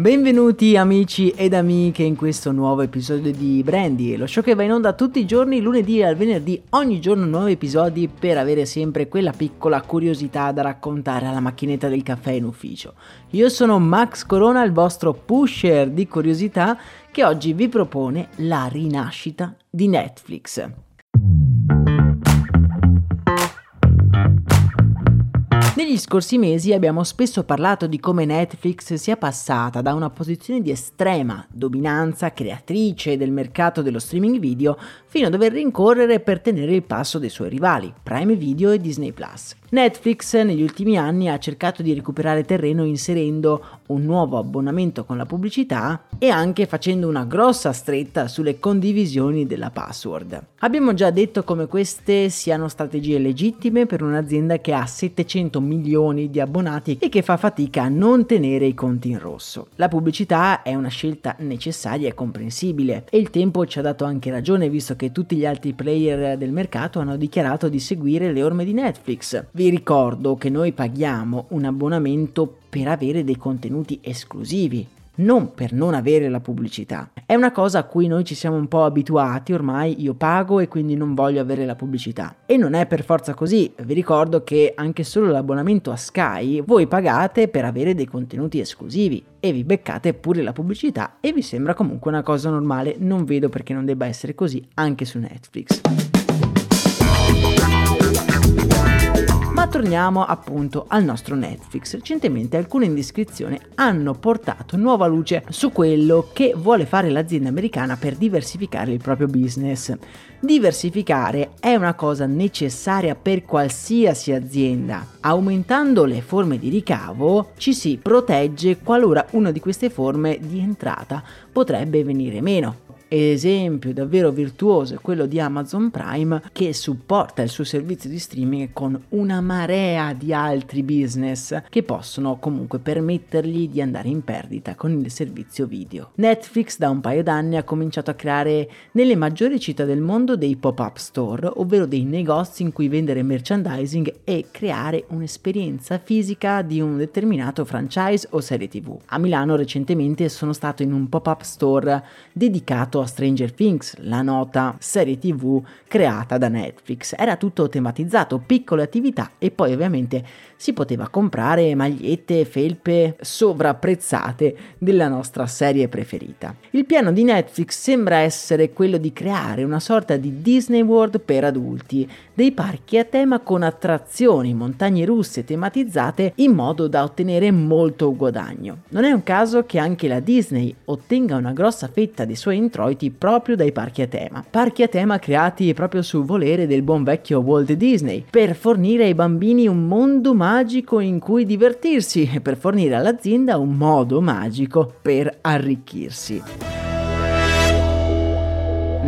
Benvenuti amici ed amiche in questo nuovo episodio di Brandy, lo show che va in onda tutti i giorni, lunedì al venerdì, ogni giorno nuovi episodi per avere sempre quella piccola curiosità da raccontare alla macchinetta del caffè in ufficio. Io sono Max Corona, il vostro pusher di curiosità che oggi vi propone la rinascita di Netflix. Negli scorsi mesi abbiamo spesso parlato di come Netflix sia passata da una posizione di estrema dominanza creatrice del mercato dello streaming video fino a dover rincorrere per tenere il passo dei suoi rivali, Prime Video e Disney Plus. Netflix negli ultimi anni ha cercato di recuperare terreno inserendo un nuovo abbonamento con la pubblicità e anche facendo una grossa stretta sulle condivisioni della password. Abbiamo già detto come queste siano strategie legittime per un'azienda che ha 700 milioni di abbonati e che fa fatica a non tenere i conti in rosso. La pubblicità è una scelta necessaria e comprensibile e il tempo ci ha dato anche ragione visto che tutti gli altri player del mercato hanno dichiarato di seguire le orme di Netflix. Vi ricordo che noi paghiamo un abbonamento per avere dei contenuti esclusivi, non per non avere la pubblicità. È una cosa a cui noi ci siamo un po' abituati, ormai io pago e quindi non voglio avere la pubblicità. E non è per forza così, vi ricordo che anche solo l'abbonamento a Sky voi pagate per avere dei contenuti esclusivi e vi beccate pure la pubblicità e vi sembra comunque una cosa normale, non vedo perché non debba essere così anche su Netflix. Torniamo appunto al nostro Netflix. Recentemente alcune indiscrezioni hanno portato nuova luce su quello che vuole fare l'azienda americana per diversificare il proprio business. Diversificare è una cosa necessaria per qualsiasi azienda. Aumentando le forme di ricavo ci si protegge qualora una di queste forme di entrata potrebbe venire meno esempio davvero virtuoso è quello di Amazon Prime che supporta il suo servizio di streaming con una marea di altri business che possono comunque permettergli di andare in perdita con il servizio video. Netflix da un paio d'anni ha cominciato a creare nelle maggiori città del mondo dei pop-up store, ovvero dei negozi in cui vendere merchandising e creare un'esperienza fisica di un determinato franchise o serie TV. A Milano recentemente sono stato in un pop-up store dedicato a Stranger Things, la nota serie tv creata da Netflix. Era tutto tematizzato, piccole attività e poi ovviamente si poteva comprare magliette felpe sovrapprezzate della nostra serie preferita. Il piano di Netflix sembra essere quello di creare una sorta di Disney World per adulti, dei parchi a tema con attrazioni, montagne russe tematizzate in modo da ottenere molto guadagno. Non è un caso che anche la Disney ottenga una grossa fetta dei suoi introiti proprio dai parchi a tema. Parchi a tema creati proprio sul volere del buon vecchio Walt Disney, per fornire ai bambini un mondo magico in cui divertirsi e per fornire all'azienda un modo magico per arricchirsi.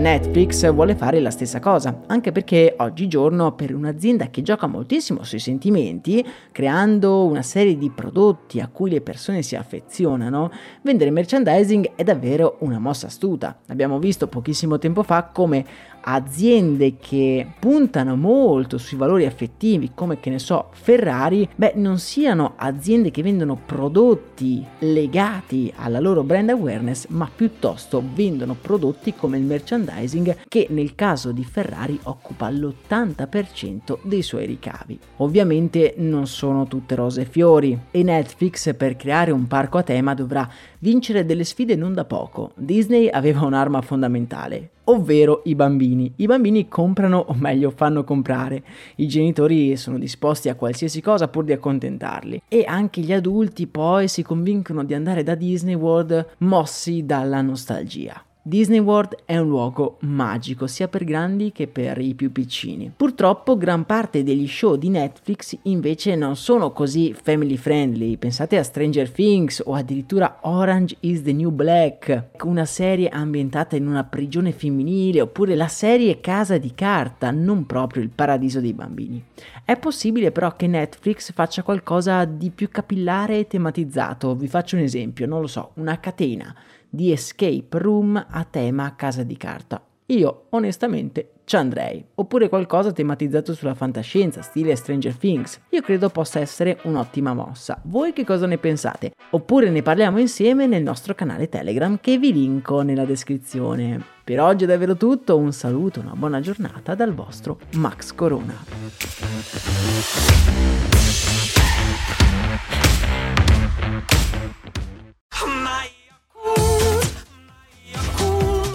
Netflix vuole fare la stessa cosa, anche perché oggigiorno per un'azienda che gioca moltissimo sui sentimenti, creando una serie di prodotti a cui le persone si affezionano, vendere merchandising è davvero una mossa astuta. Abbiamo visto pochissimo tempo fa come aziende che puntano molto sui valori affettivi, come che ne so, Ferrari, beh, non siano aziende che vendono prodotti legati alla loro brand awareness, ma piuttosto vendono prodotti come il merchandising che nel caso di Ferrari occupa l'80% dei suoi ricavi. Ovviamente non sono tutte rose e fiori e Netflix per creare un parco a tema dovrà vincere delle sfide non da poco. Disney aveva un'arma fondamentale, ovvero i bambini. I bambini comprano o meglio fanno comprare. I genitori sono disposti a qualsiasi cosa pur di accontentarli e anche gli adulti poi si convincono di andare da Disney World mossi dalla nostalgia. Disney World è un luogo magico sia per grandi che per i più piccini. Purtroppo gran parte degli show di Netflix invece non sono così family friendly. Pensate a Stranger Things o addirittura Orange is the New Black, una serie ambientata in una prigione femminile oppure la serie Casa di carta, non proprio il paradiso dei bambini. È possibile però che Netflix faccia qualcosa di più capillare e tematizzato. Vi faccio un esempio, non lo so, una catena di escape room a tema casa di carta. Io onestamente ci andrei. Oppure qualcosa tematizzato sulla fantascienza, stile Stranger Things. Io credo possa essere un'ottima mossa. Voi che cosa ne pensate? Oppure ne parliamo insieme nel nostro canale Telegram che vi linko nella descrizione. Per oggi è davvero tutto, un saluto, una buona giornata dal vostro Max Corona.